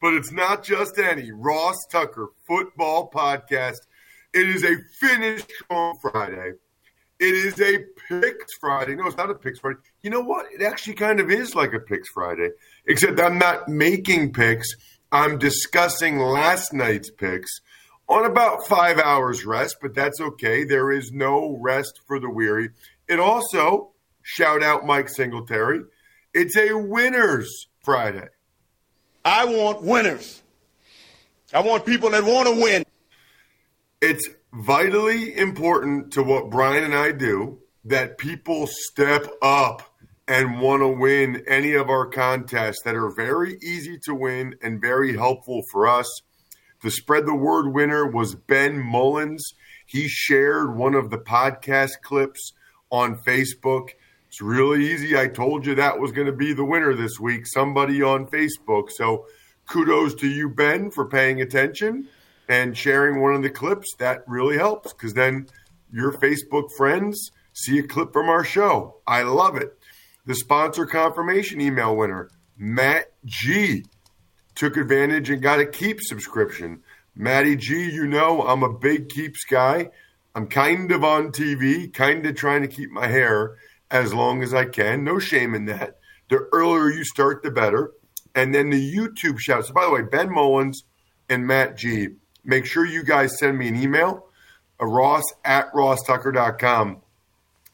but it's not just any Ross Tucker football podcast. It is a finish on Friday. It is a picks Friday. No, it's not a picks Friday. You know what? It actually kind of is like a picks Friday, except I'm not making picks. I'm discussing last night's picks on about five hours rest, but that's okay. There is no rest for the weary. It also, shout out Mike Singletary, it's a winners Friday. I want winners. I want people that want to win. It's vitally important to what Brian and I do that people step up and want to win any of our contests that are very easy to win and very helpful for us. The spread the word winner was Ben Mullins. He shared one of the podcast clips on Facebook. It's really easy. I told you that was going to be the winner this week, somebody on Facebook. So kudos to you, Ben, for paying attention and sharing one of the clips. That really helps because then your Facebook friends see a clip from our show. I love it. The sponsor confirmation email winner, Matt G, took advantage and got a Keep subscription. Matty G, you know I'm a big Keeps guy. I'm kind of on TV, kind of trying to keep my hair as long as I can. No shame in that. The earlier you start, the better. And then the YouTube shout. So, by the way, Ben Mullins and Matt G, make sure you guys send me an email, a ross at rosstucker.com.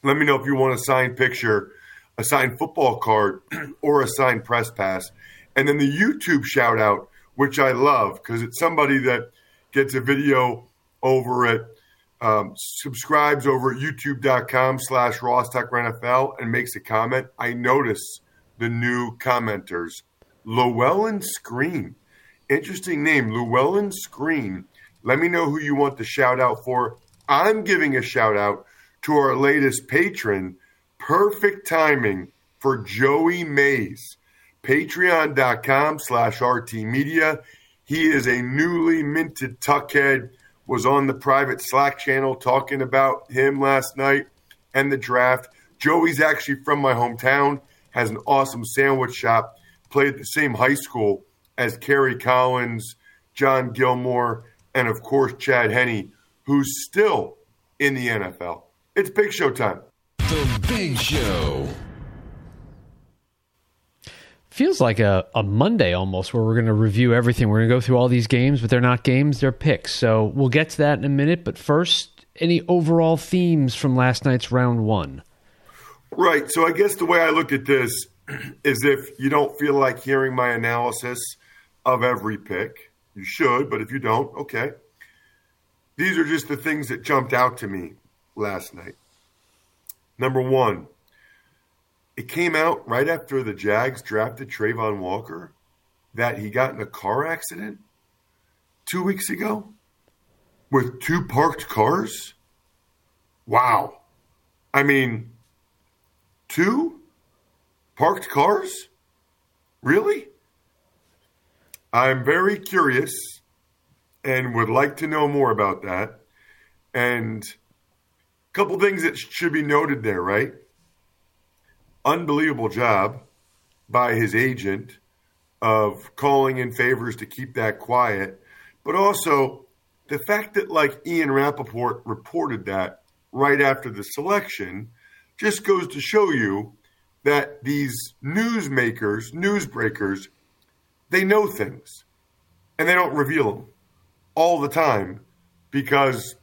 Let me know if you want a signed picture, a signed football card, or a signed press pass. And then the YouTube shout out, which I love because it's somebody that gets a video over at um, subscribes over at youtube.com slash Ross NFL and makes a comment, I notice the new commenters. Llewellyn Screen. Interesting name, Llewellyn Screen. Let me know who you want the shout out for. I'm giving a shout out to our latest patron. Perfect timing for Joey Mays. Patreon.com slash RT Media. He is a newly minted tuckhead was on the private Slack channel talking about him last night and the draft. Joey's actually from my hometown, has an awesome sandwich shop, played the same high school as Kerry Collins, John Gilmore, and of course Chad Henne, who's still in the NFL. It's Big Show time. The Big Show. Feels like a, a Monday almost where we're going to review everything. We're going to go through all these games, but they're not games, they're picks. So we'll get to that in a minute. But first, any overall themes from last night's round one? Right. So I guess the way I look at this is if you don't feel like hearing my analysis of every pick, you should, but if you don't, okay. These are just the things that jumped out to me last night. Number one, it came out right after the Jags drafted Travon Walker that he got in a car accident two weeks ago with two parked cars. Wow. I mean, two parked cars? Really? I'm very curious and would like to know more about that. And a couple things that should be noted there, right? Unbelievable job by his agent of calling in favors to keep that quiet, but also the fact that like Ian Rapoport reported that right after the selection just goes to show you that these newsmakers, newsbreakers, they know things and they don't reveal them all the time because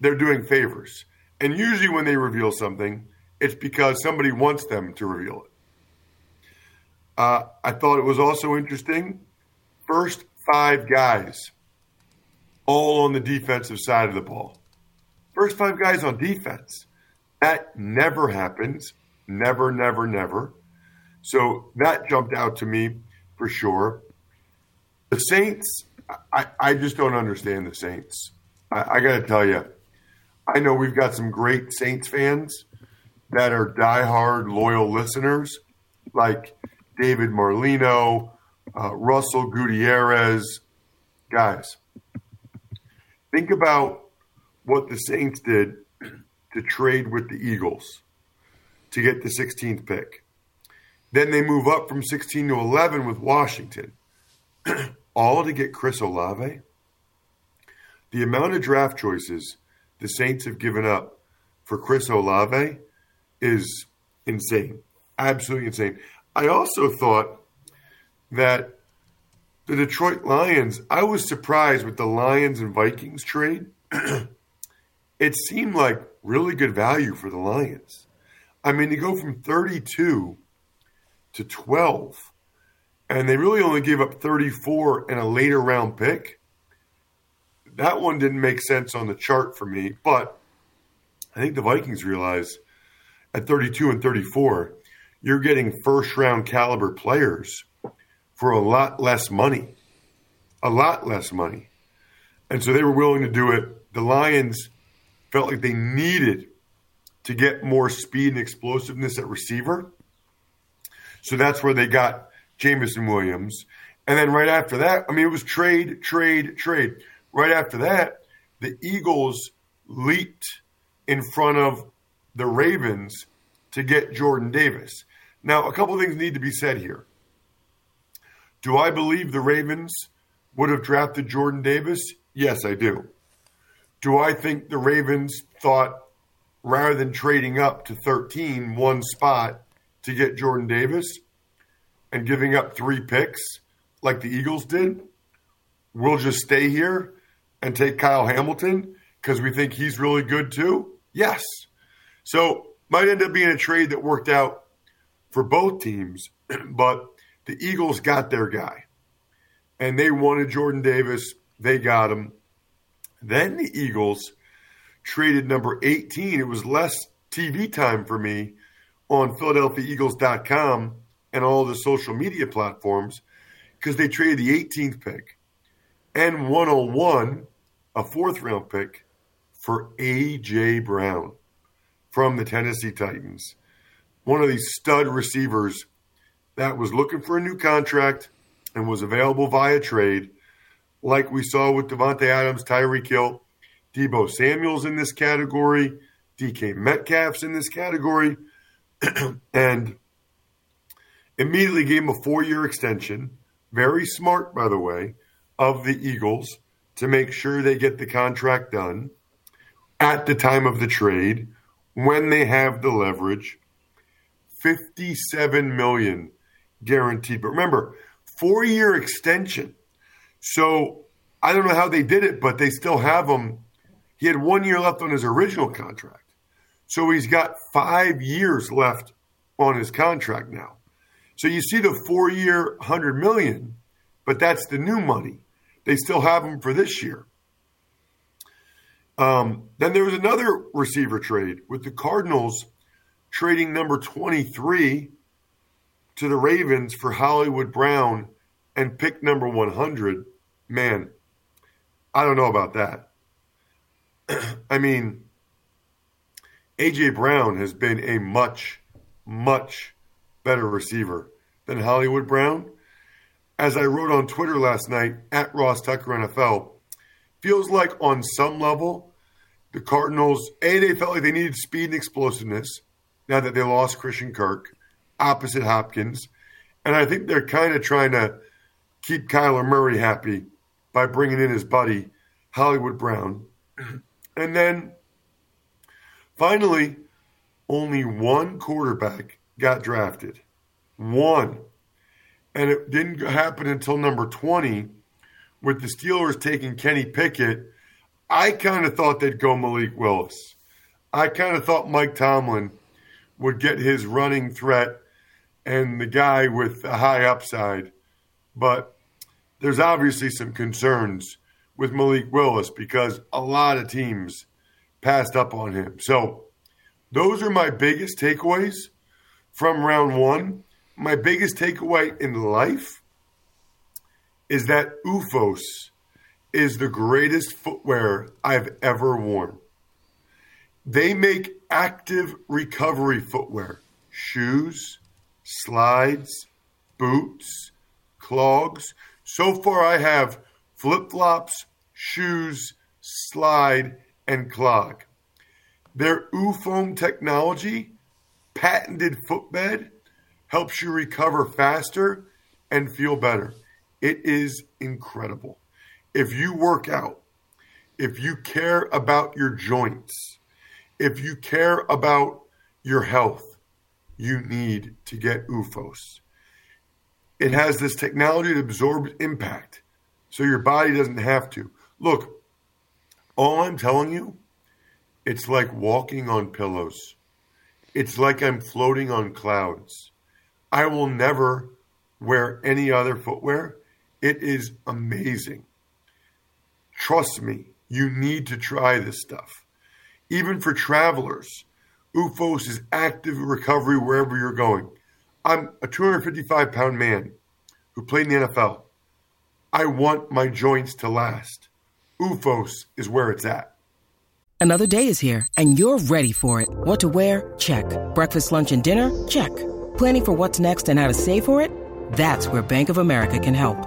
they're doing favors. And usually when they reveal something, it's because somebody wants them to reveal it. Uh, I thought it was also interesting. First five guys, all on the defensive side of the ball. First five guys on defense. That never happens. Never, never, never. So that jumped out to me for sure. The Saints, I, I just don't understand the Saints. I, I got to tell you, I know we've got some great Saints fans that are diehard loyal listeners, like David Marlino, uh, Russell Gutierrez. Guys, think about what the Saints did to trade with the Eagles to get the 16th pick. Then they move up from 16 to 11 with Washington, all to get Chris Olave. The amount of draft choices the Saints have given up for Chris Olave is insane. Absolutely insane. I also thought that the Detroit Lions, I was surprised with the Lions and Vikings trade. it seemed like really good value for the Lions. I mean, to go from 32 to 12, and they really only gave up 34 and a later round pick. That one didn't make sense on the chart for me, but I think the Vikings realize at 32 and 34, you're getting first round caliber players for a lot less money. A lot less money. And so they were willing to do it. The Lions felt like they needed to get more speed and explosiveness at receiver. So that's where they got Jameson Williams. And then right after that, I mean, it was trade, trade, trade. Right after that, the Eagles leaped in front of the Ravens to get Jordan Davis. Now, a couple things need to be said here. Do I believe the Ravens would have drafted Jordan Davis? Yes, I do. Do I think the Ravens thought rather than trading up to 13, one spot to get Jordan Davis and giving up three picks like the Eagles did, we'll just stay here and take Kyle Hamilton because we think he's really good too? Yes. So might end up being a trade that worked out for both teams, but the Eagles got their guy. And they wanted Jordan Davis. They got him. Then the Eagles traded number 18. It was less TV time for me on PhiladelphiaEagles.com and all the social media platforms because they traded the 18th pick and 101, a fourth round pick, for A.J. Brown from the Tennessee Titans. One of these stud receivers that was looking for a new contract and was available via trade, like we saw with Davante Adams, Tyreek Hill, Deebo Samuels in this category, DK Metcalf's in this category, and immediately gave him a four year extension. Very smart, by the way, of the Eagles to make sure they get the contract done at the time of the trade when they have the leverage. 57 million guaranteed. But remember, four year extension. So I don't know how they did it, but they still have him. He had one year left on his original contract. So he's got five years left on his contract now. So you see the four year, 100 million, but that's the new money. They still have him for this year. Um, then there was another receiver trade with the Cardinals trading number 23 to the Ravens for Hollywood Brown and pick number 100. Man, I don't know about that. I mean, AJ Brown has been a much, much better receiver than Hollywood Brown. As I wrote on Twitter last night at Ross Tucker NFL, feels like on some level, the Cardinals, A, they felt like they needed speed and explosiveness now that they lost Christian Kirk. opposite Hopkins. And I think they're kind of trying to keep Kyler Murray happy by bringing in his buddy, Hollywood Brown. And then finally, only one quarterback got drafted. One. And it didn't happen until number 20 with the Steelers taking Kenny Pickett. I kind of thought they'd go Malik Willis. I kind of thought Mike Tomlin would get his running threat and the guy with a high upside. But there's obviously some concerns with Malik Willis because a lot of teams passed up on him. So those are my biggest takeaways from round one. My biggest takeaway in life is that OOFOS is the greatest footwear I've ever worn. They make active recovery footwear, shoes, slides, boots, clogs. So far, I have flip flops, shoes, slide, and clog. Their OOFOAM technology, patented footbed, helps you recover faster and feel better. It is incredible. If you work out, if you care about your joints, if you care about your health, you need to get OOFOS. It has this technology that absorbs impact so your body doesn't have to. Look, all I'm telling you, it's like walking on pillows. It's like I'm floating on clouds. I will never wear any other footwear. It is amazing. Trust me, you need to try this stuff. Even for travelers, OOFOS is active recovery wherever you're going. I'm a 255 pound man who played in the NFL. I want my joints to last. OOFOS is where it's at. Another day is here, and you're ready for it. What to wear? Check. Breakfast, lunch, and dinner? Check. Planning for what's next and how to save for it? That's where Bank of America can help.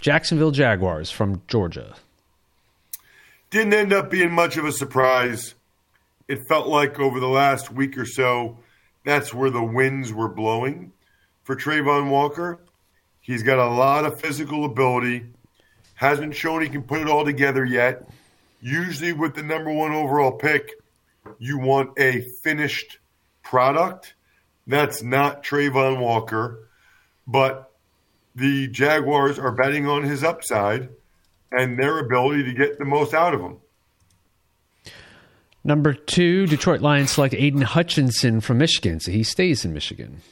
Jacksonville Jaguars from Georgia. Didn't end up being much of a surprise. It felt like over the last week or so, that's where the winds were blowing for Travon Walker. He's got a lot of physical ability, hasn't shown he can put it all together yet. Usually, with the number one overall pick, you want a finished product. That's not Travon Walker, but the Jaguars are betting on his upside and their ability to get the most out of him. Number two, Detroit Lions select Aiden Hutchinson from Michigan, so he stays in Michigan.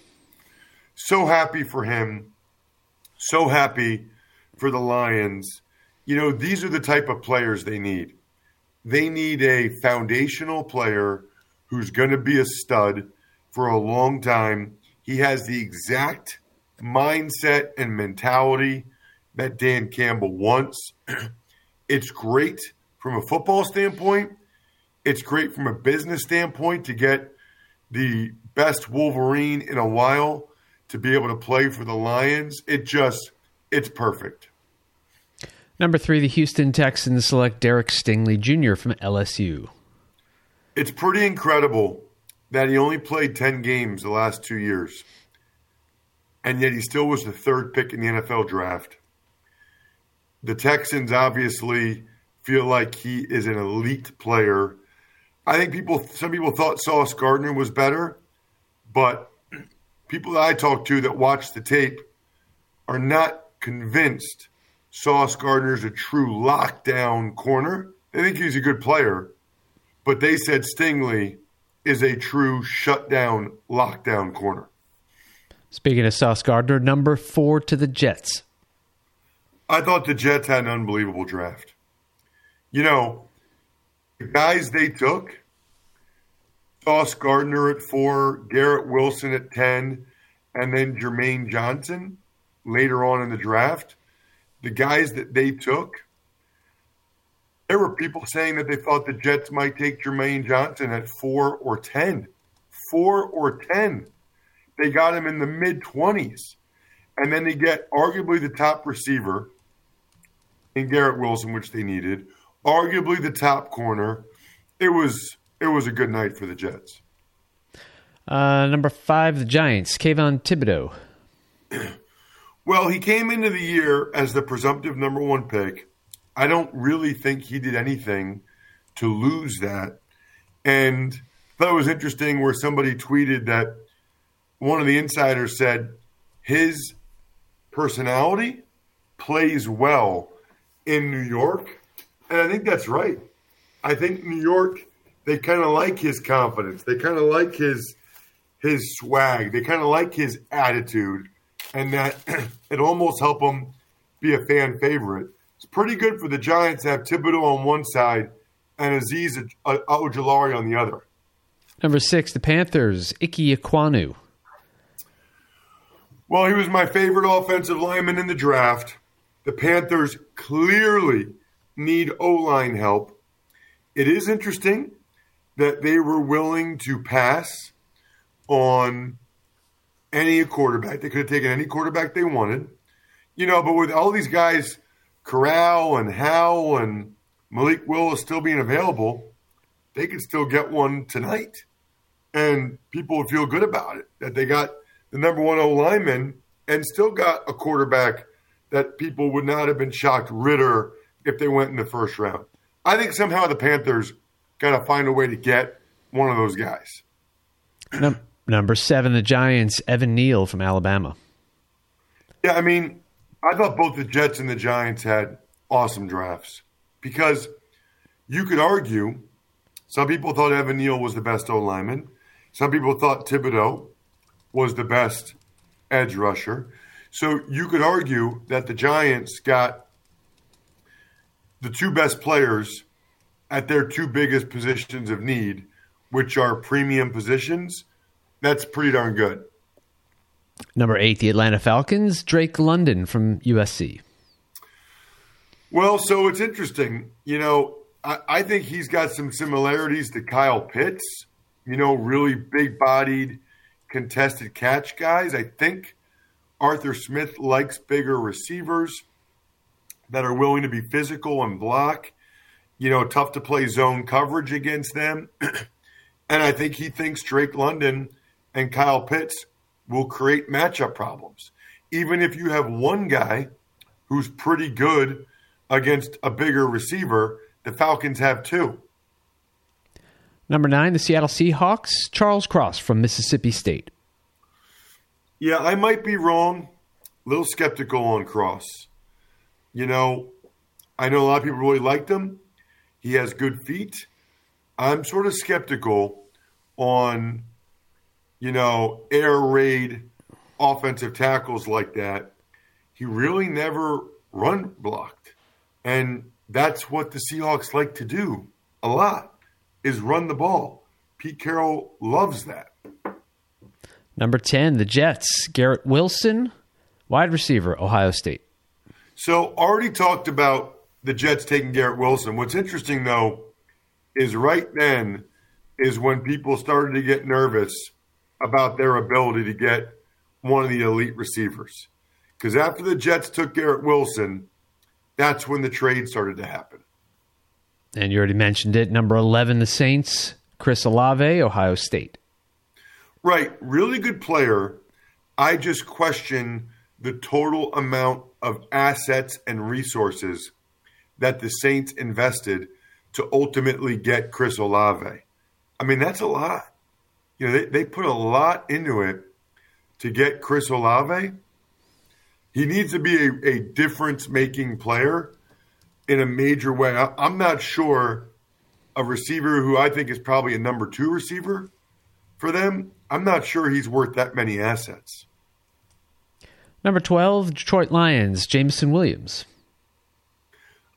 So happy for him. So happy for the Lions. You know, these are the type of players they need. They need a foundational player who's going to be a stud for a long time. He has the exact mindset and mentality that Dan Campbell wants. it's great from a football standpoint. It's great from a business standpoint to get the best Wolverine in a while to be able to play for the Lions. It just, it's perfect. Number three, the Houston Texans select Derek Stingley Jr. from LSU. It's pretty incredible that he only played 10 games the last two years, and yet he still was the third pick in the NFL draft. The Texans obviously feel like he is an elite player. I think people, some people thought Sauce Gardner was better, but people that I talk to that watch the tape are not convinced Sauce Gardner is a true lockdown corner. They think he's a good player, but they said Stingley is a true shutdown lockdown corner. Speaking of Sauce Gardner, number four to the Jets. I thought the Jets had an unbelievable draft. You know, the guys they took Sauce Gardner at four, Garrett Wilson at 10, and then Jermaine Johnson later on in the draft, the guys that they took, there were people saying that they thought the Jets might take Jermaine Johnson at four or 10. Four or 10. They got him in the mid 20s. And then they get arguably the top receiver in Garrett Wilson, which they needed, arguably the top corner. It was it was a good night for the Jets. Uh, number five, the Giants. Kayvon Thibodeaux. Well, he came into the year as the presumptive number one pick. I don't really think he did anything to lose that. And I thought it was interesting where somebody tweeted that one of the insiders said his personality plays well in New York. And I think that's right. I think New York, they kind of like his confidence. They kind of like his his swag. They kind of like his attitude, and that it almost help him be a fan favorite. It's pretty good for the Giants to have Thibodeaux on one side and Azeez uh, Ojulari on the other. Number six, the Panthers. Ike Ekwonu. Well, he was my favorite offensive lineman in the draft. The Panthers clearly need O line help. It is interesting that they were willing to pass on any quarterback. They could have taken any quarterback they wanted. You know, but with all these guys, Corral and Howell and Malik Willis still being available, they could still get one tonight. And people would feel good about it that they got the number one O lineman and still got a quarterback that people would not have been shocked Ridder, if they went in the first round. I think somehow the Panthers got to find a way to get one of those guys. Num- number seven, the Giants. Evan Neal from Alabama. Yeah, I mean, I thought both the Jets and the Giants had awesome drafts because you could argue some people thought Evan Neal was the best O lineman. Some people thought Thibodeaux was the best edge rusher. So you could argue that the Giants got the two best players at their two biggest positions of need, which are premium positions. That's pretty darn good. Number eight, the Atlanta Falcons. Drake London from USC. Well, so it's interesting. You know, I, I think he's got some similarities to Kyle Pitts, you know, really big bodied, contested catch guys. I think Arthur Smith likes bigger receivers that are willing to be physical and block. You know, tough to play zone coverage against them. and I think he thinks Drake London and Kyle Pitts will create matchup problems. Even if you have one guy who's pretty good against a bigger receiver, the Falcons have two. Number nine, the Seattle Seahawks. Charles Cross from Mississippi State. Yeah, I might be wrong. A little skeptical on Cross. You know, I know a lot of people really liked him. He has good feet. I'm sort of skeptical on, you know, air raid offensive tackles like that. He really never run blocked. And that's what the Seahawks like to do a lot is run the ball. Pete Carroll loves that. Number 10, the Jets. Garrett Wilson, wide receiver, Ohio State. So, already talked about the Jets taking Garrett Wilson. What's interesting, though, is right then is when people started to get nervous about their ability to get one of the elite receivers. Because after the Jets took Garrett Wilson, that's when the trade started to happen. And you already mentioned it. Number 11, the Saints. Chris Olave, Ohio State. Right. Really good player. I just question the total amount of assets and resources that the Saints invested to ultimately get Chris Olave. I mean, that's a lot. You know, they, they put a lot into it to get Chris Olave. He needs to be a, a difference making player in a major way. I, I'm not sure a receiver who I think is probably a number two receiver for them. I'm not sure he's worth that many assets. Number 12, Detroit Lions, Jameson Williams.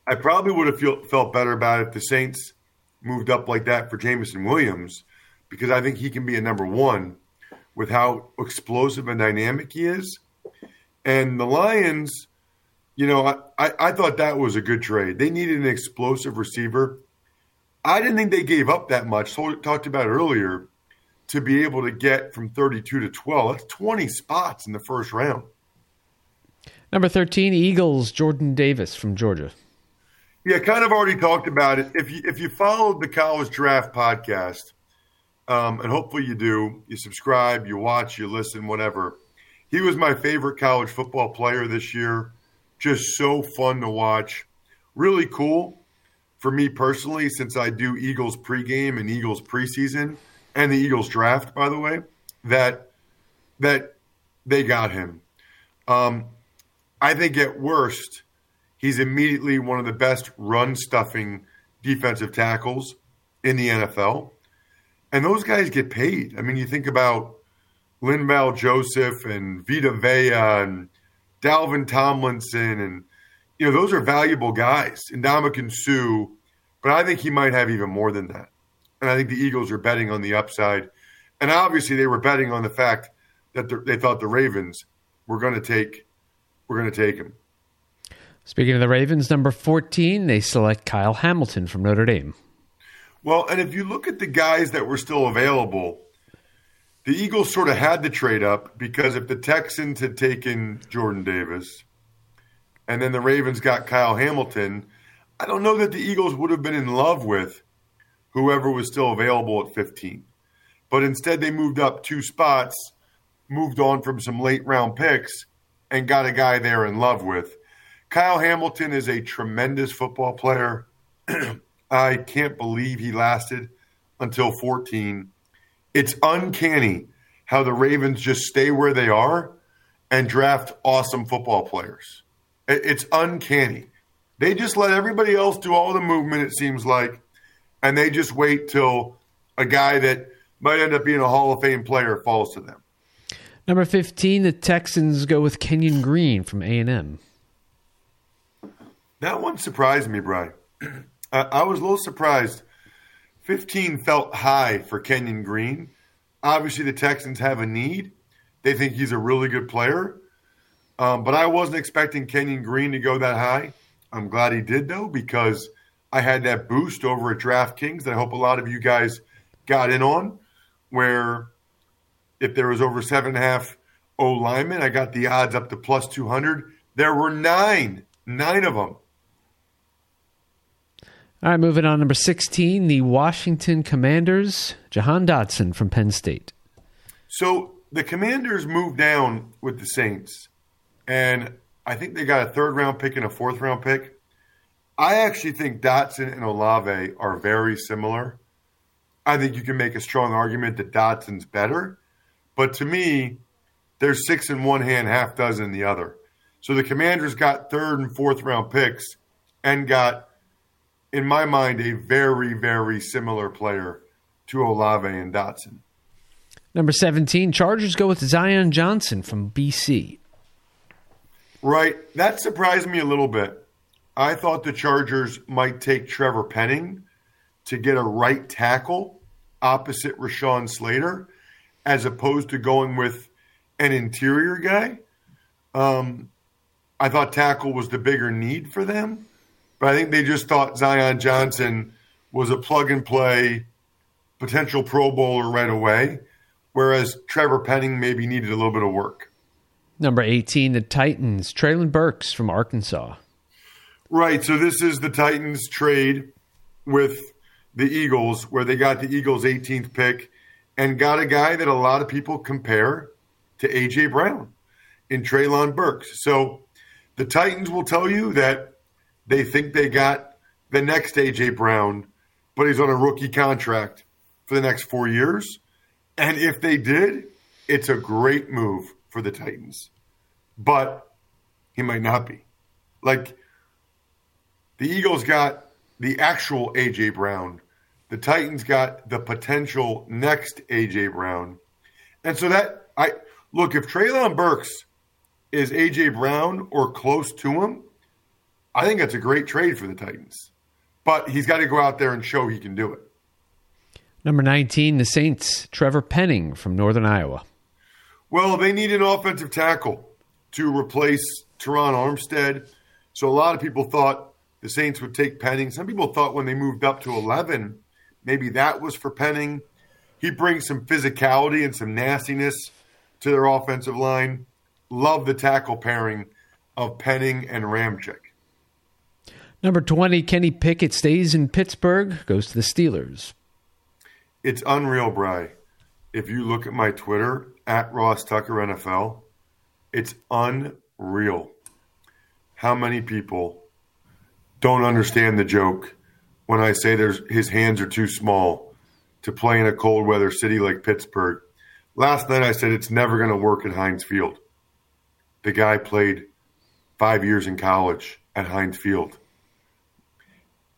I probably would have feel, felt better about it if the Saints moved up like that for Jameson Williams because I think he can be a number one with how explosive and dynamic he is. And the Lions, you know, I, I, I thought that was a good trade. They needed an explosive receiver. I didn't think they gave up that much. So talked about it earlier to be able to get from 32 to 12. That's 20 spots in the first round. Number 13, Eagles, Jordan Davis from Georgia. Yeah, kind of already talked about it. If you if you followed the college draft podcast, um, and hopefully you do, you subscribe, you watch, you listen, whatever. He was my favorite college football player this year. Just so fun to watch. Really cool for me personally, since I do Eagles pregame and Eagles preseason and the Eagles draft, by the way, that that they got him. Um, I think at worst, he's immediately one of the best run stuffing defensive tackles in the NFL. And those guys get paid. I mean, you think about Linval Joseph and Vita Vea and Dalvin Tomlinson, and you know those are valuable guys. And Ndamukong Suh, but I think he might have even more than that. And I think the Eagles are betting on the upside, and obviously they were betting on the fact that they thought the Ravens were going to take were going to take him. Speaking of the Ravens, number 14, they select Kyle Hamilton from Notre Dame. Well, and if you look at the guys that were still available, the Eagles sort of had to trade up because if the Texans had taken Jordan Davis and then the Ravens got Kyle Hamilton, I don't know that the Eagles would have been in love with whoever was still available at 15. But instead, they moved up two spots, moved on from some late round picks, and got a guy they're in love with. Kyle Hamilton is a tremendous football player. I can't believe he lasted until 14. It's uncanny how the Ravens just stay where they are and draft awesome football players. It's uncanny. They just let everybody else do all the movement, it seems like, and they just wait till a guy that might end up being a Hall of Fame player falls to them. Number 15, the Texans go with Kenyon Green from A&M. That one surprised me, Brian. I was a little surprised. 15 felt high for Kenyon Green. Obviously, the Texans have a need. They think he's a really good player. Um, but I wasn't expecting Kenyon Green to go that high. I'm glad he did, though, because I had that boost over at DraftKings that I hope a lot of you guys got in on, where if there was over seven and a half O linemen, I got the odds up to plus 200. There were nine, nine of them. All right, moving on. Number 16, the Washington Commanders, Jahan Dotson from Penn State. So the Commanders moved down with the Saints, and I think they got a third round pick and a fourth round pick. I actually think Dotson and Olave are very similar. I think you can make a strong argument that Dotson's better. But to me, there's six in one hand, half dozen in the other. So the Commanders got third and fourth round picks and got, in my mind, a very, very similar player to Olave and Dotson. Number 17, Chargers go with Zion Johnson from BC. Right. That surprised me a little bit. I thought the Chargers might take Trevor Penning to get a right tackle opposite Rashawn Slater as opposed to going with an interior guy. Um, I thought tackle was the bigger need for them, but I think they just thought Zion Johnson was a plug and play potential Pro Bowler right away, whereas Trevor Penning maybe needed a little bit of work. Number 18, the Titans, Treylon Burks from Arkansas. Right. So this is the Titans trade with the Eagles, where they got the Eagles' 18th pick and got a guy that a lot of people compare to A.J. Brown in Treylon Burks. So the Titans will tell you that they think they got the next A.J. Brown, but he's on a rookie contract for the next four years. And if they did, it's a great move for the Titans. But he might not be. Like the Eagles got the actual A.J. Brown the Titans got the potential next AJ Brown. And so that I look if Treylon Burks is AJ Brown or close to him, I think that's a great trade for the Titans. But he's got to go out there and show he can do it. Number 19, the Saints, Trevor Penning from Northern Iowa. Well, they need an offensive tackle to replace Terron Armstead. So a lot of people thought the Saints would take Penning. Some people thought when they moved up to 11, maybe that was for Penning. He brings some physicality and some nastiness to their offensive line. Love the tackle pairing of Penning and Ramczyk. Number 20, Kenny Pickett stays in Pittsburgh, goes to the Steelers. It's unreal, Bry. If you look at my Twitter, at Ross Tucker NFL, it's unreal how many people don't understand the joke when I say there's his hands are too small to play in a cold weather city like Pittsburgh. Last night I said it's never going to work at Heinz Field. The guy played five years in college at Heinz Field.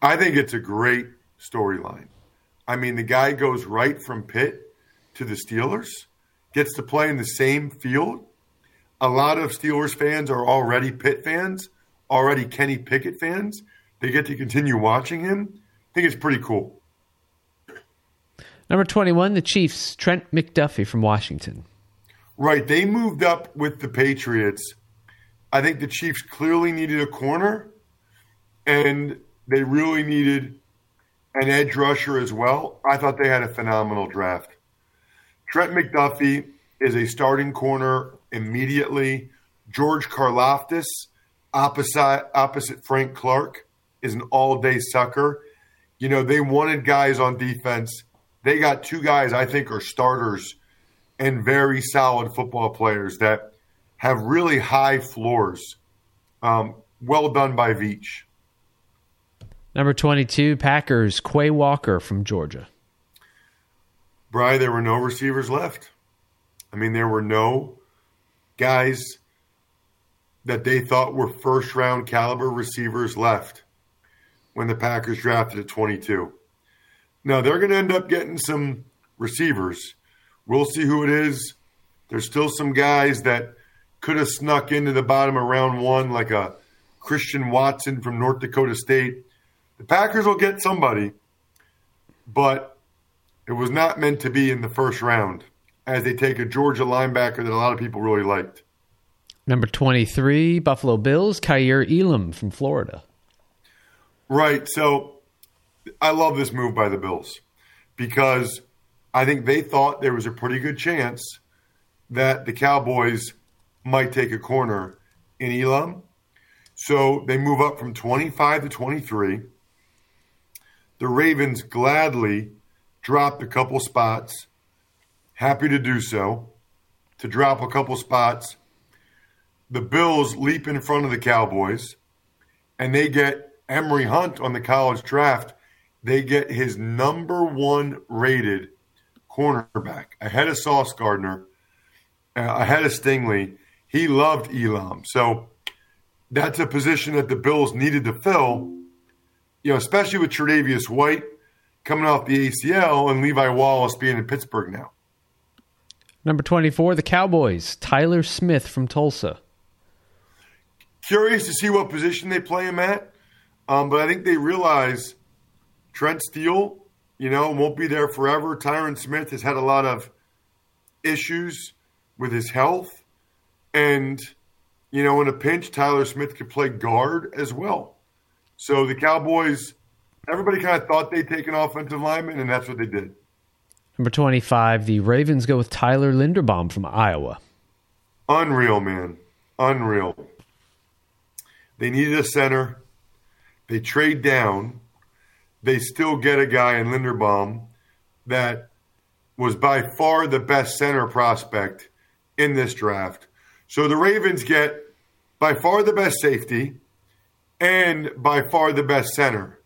I think it's a great storyline. I mean, the guy goes right from Pitt to the Steelers, gets to play in the same field. A lot of Steelers fans are already Pitt fans, already Kenny Pickett fans. They get to continue watching him. I think it's pretty cool. Number 21, the Chiefs, Trent McDuffie from Washington. Right. They moved up with the Patriots. I think the Chiefs clearly needed a corner, and they really needed an edge rusher as well. I thought they had a phenomenal draft. Trent McDuffie is a starting corner immediately. George Karlaftis, opposite opposite Frank Clark, is an all day sucker. You know, they wanted guys on defense. They got two guys I think are starters and very solid football players that have really high floors. Um, well done by Veach. Number 22, Packers, Quay Walker from Georgia. Bry, there were no receivers left. I mean, there were no guys that they thought were first round caliber receivers left when the Packers drafted at 22. Now, they're going to end up getting some receivers. We'll see who it is. There's still some guys that could have snuck into the bottom of round one, like a Christian Watson from North Dakota State. The Packers will get somebody, but it was not meant to be in the first round as they take a Georgia linebacker that a lot of people really liked. Number 23, Buffalo Bills, Kaiir Elam from Florida. Right. So I love this move by the Bills because I think they thought there was a pretty good chance that the Cowboys might take a corner in Elam. So they move up from 25 to 23. The Ravens gladly dropped a couple spots. Happy to do so. To drop a couple spots. The Bills leap in front of the Cowboys, and they get Emory Hunt on the college draft. They get his number one rated cornerback ahead of Sauce Gardner, uh, ahead of Stingley. He loved Elam. So that's a position that the Bills needed to fill, you know, especially with Tre'Davious White coming off the ACL and Levi Wallace being in Pittsburgh now. Number 24, the Cowboys, Tyler Smith from Tulsa. Curious to see what position they play him at, um, but I think they realize Trent Steele, you know, won't be there forever. Tyron Smith has had a lot of issues with his health, and you know, in a pinch, Tyler Smith could play guard as well. So the Cowboys, everybody kind of thought they'd take an offensive lineman, and that's what they did. Number 25, the Ravens go with Tyler Linderbaum from Iowa. Unreal, man. Unreal. They needed a center. They trade down. They still get a guy in Linderbaum that was by far the best center prospect in this draft. So the Ravens get by far the best safety and by far the best center.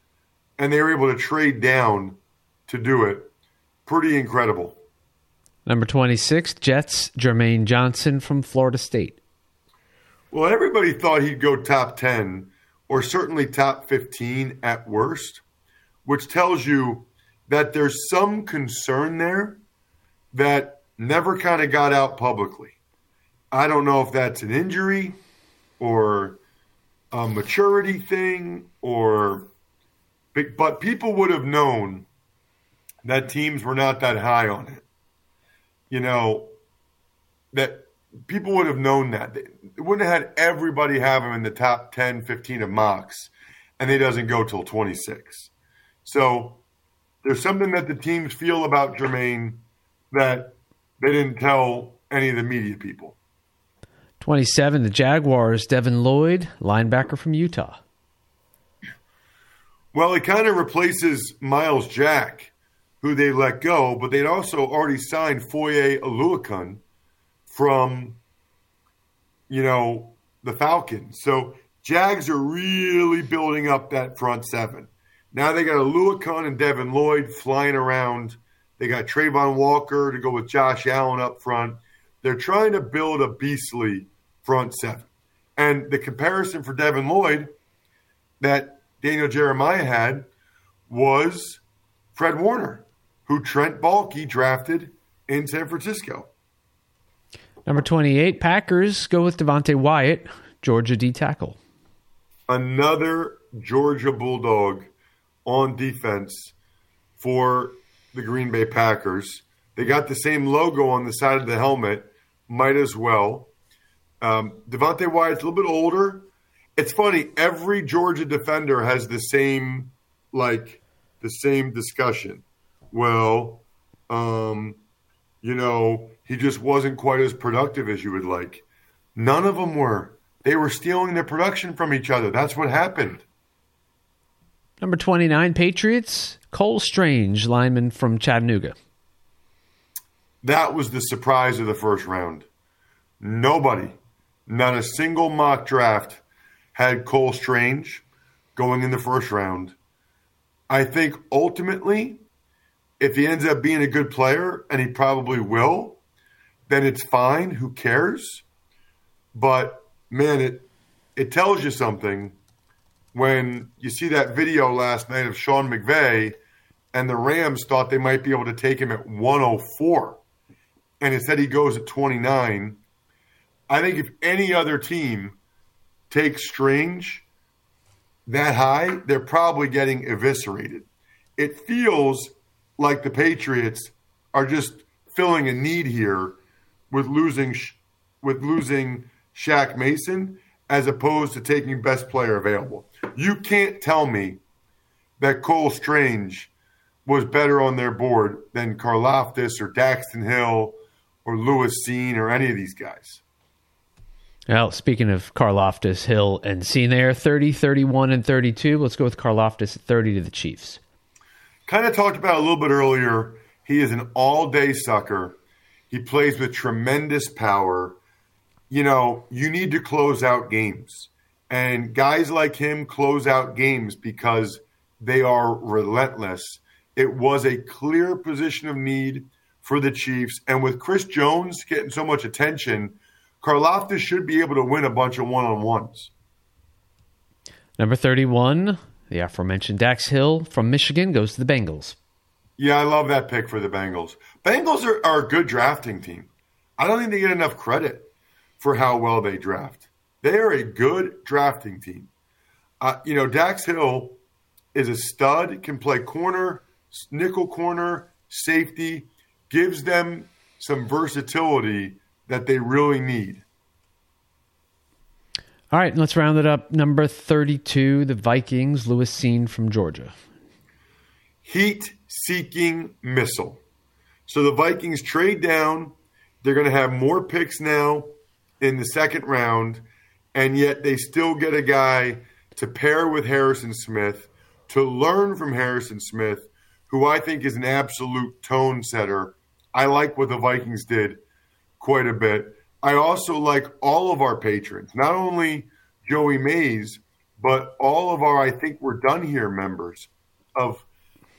And they were able to trade down to do it. Pretty incredible. Number 26, Jets, Jermaine Johnson from Florida State. Well, everybody thought he'd go top 10 or certainly top 15 at worst, which tells you that there's some concern there that never kind of got out publicly. I don't know if that's an injury or a maturity thing or but people would have known that teams were not that high on it. You know, that people would have known that. They wouldn't have had everybody have him in the top 10, 15 of mocks, and he doesn't go till 26. So there's something that the teams feel about Jermaine that they didn't tell any of the media people. 27, the Jaguars, Devin Lloyd, linebacker from Utah. Well, it kind of replaces Myles Jack, who they let go, but they'd also already signed Foye Oluokun from, you know, the Falcons. So Jags are really building up that front seven. Now they got Oluokun and Devin Lloyd flying around. They got Travon Walker to go with Josh Allen up front. They're trying to build a beastly front seven. And the comparison for Devin Lloyd that Daniel Jeremiah had was Fred Warner, who Trent Baalke drafted in San Francisco. Number 28, Packers go with Devonte Wyatt, Georgia D tackle. Another Georgia Bulldog on defense for the Green Bay Packers. They got the same logo on the side of the helmet, might as well. Um, Devonte Wyatt's a little bit older. It's funny, every Georgia defender has the same, like, the same discussion. Well, um, you know, he just wasn't quite as productive as you would like. None of them were. They were stealing their production from each other. That's what happened. Number 29, Patriots, Cole Strange, lineman from Chattanooga. That was the surprise of the first round. Nobody, not a single mock draft, had Cole Strange going in the first round. I think ultimately, if he ends up being a good player, and he probably will, then it's fine. Who cares? But man, it it tells you something when you see that video last night of Sean McVay and the Rams thought they might be able to take him at 104 and instead he goes at 29. I think if any other team takes Strange that high, they're probably getting eviscerated. It feels like the Patriots are just filling a need here with losing with losing Shaq Mason as opposed to taking best player available. You can't tell me that Cole Strange was better on their board than Karlaftis or Daxton Hill or Lewis Cine or any of these guys. Well, speaking of Karlaftis, Hill, and there, 30, 31, and 32. Let's go with Karlaftis at 30 to the Chiefs. Kind of talked about a little bit earlier. He is an all day sucker. He plays with tremendous power. You know, you need to close out games. And guys like him close out games because they are relentless. It was a clear position of need for the Chiefs. And with Chris Jones getting so much attention, Karlaftis should be able to win a bunch of one on ones. Number 31, the aforementioned Dax Hill from Michigan goes to the Bengals. Yeah, I love that pick for the Bengals. Bengals are, are a good drafting team. I don't think they get enough credit for how well they draft. They are a good drafting team. Uh, you know, Dax Hill is a stud, can play corner, nickel corner, safety, gives them some versatility that they really need. All right, let's round it up. Number 32, the Vikings, Lewis Cine from Georgia. Heat seeking missile. So the Vikings trade down. They're going to have more picks now in the second round and yet they still get a guy to pair with Harrison Smith, to learn from Harrison Smith, who I think is an absolute tone setter. I like what the Vikings did quite a bit. I also like all of our patrons, not only Joey Mays, but all of our I think we're done here members of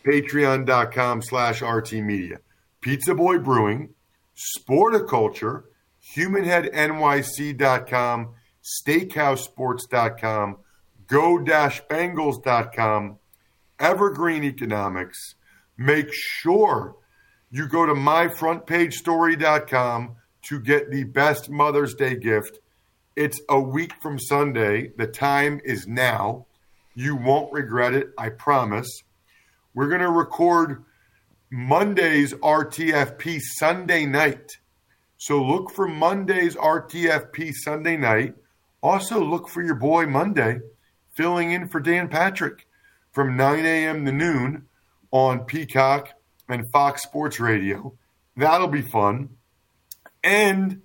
patreon.com slash RT Media. Pizza Boy Brewing, Sporticulture, HumanHeadNYC.com, steakhousesports.com, go-bengals.com, Evergreen Economics. Make sure you go to myfrontpagestory.com to get the best Mother's Day gift. It's a week from Sunday. The time is now. You won't regret it, I promise. We're going to record Monday's RTFP Sunday night. So look for Monday's RTFP Sunday night. Also, look for your boy Monday filling in for Dan Patrick from 9 a.m. to noon on Peacock and Fox Sports Radio. That'll be fun. And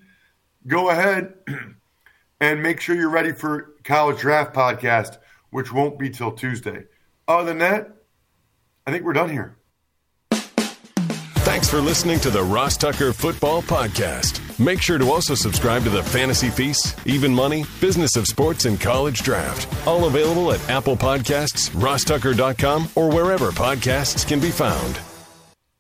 go ahead and make sure you're ready for College Draft Podcast, which won't be till Tuesday. Other than that, I think we're done here. Thanks for listening to the Ross Tucker Football Podcast. Make sure to also subscribe to the Fantasy Feast, Even Money, Business of Sports, and College Draft. All available at Apple Podcasts, rosstucker.com, or wherever podcasts can be found.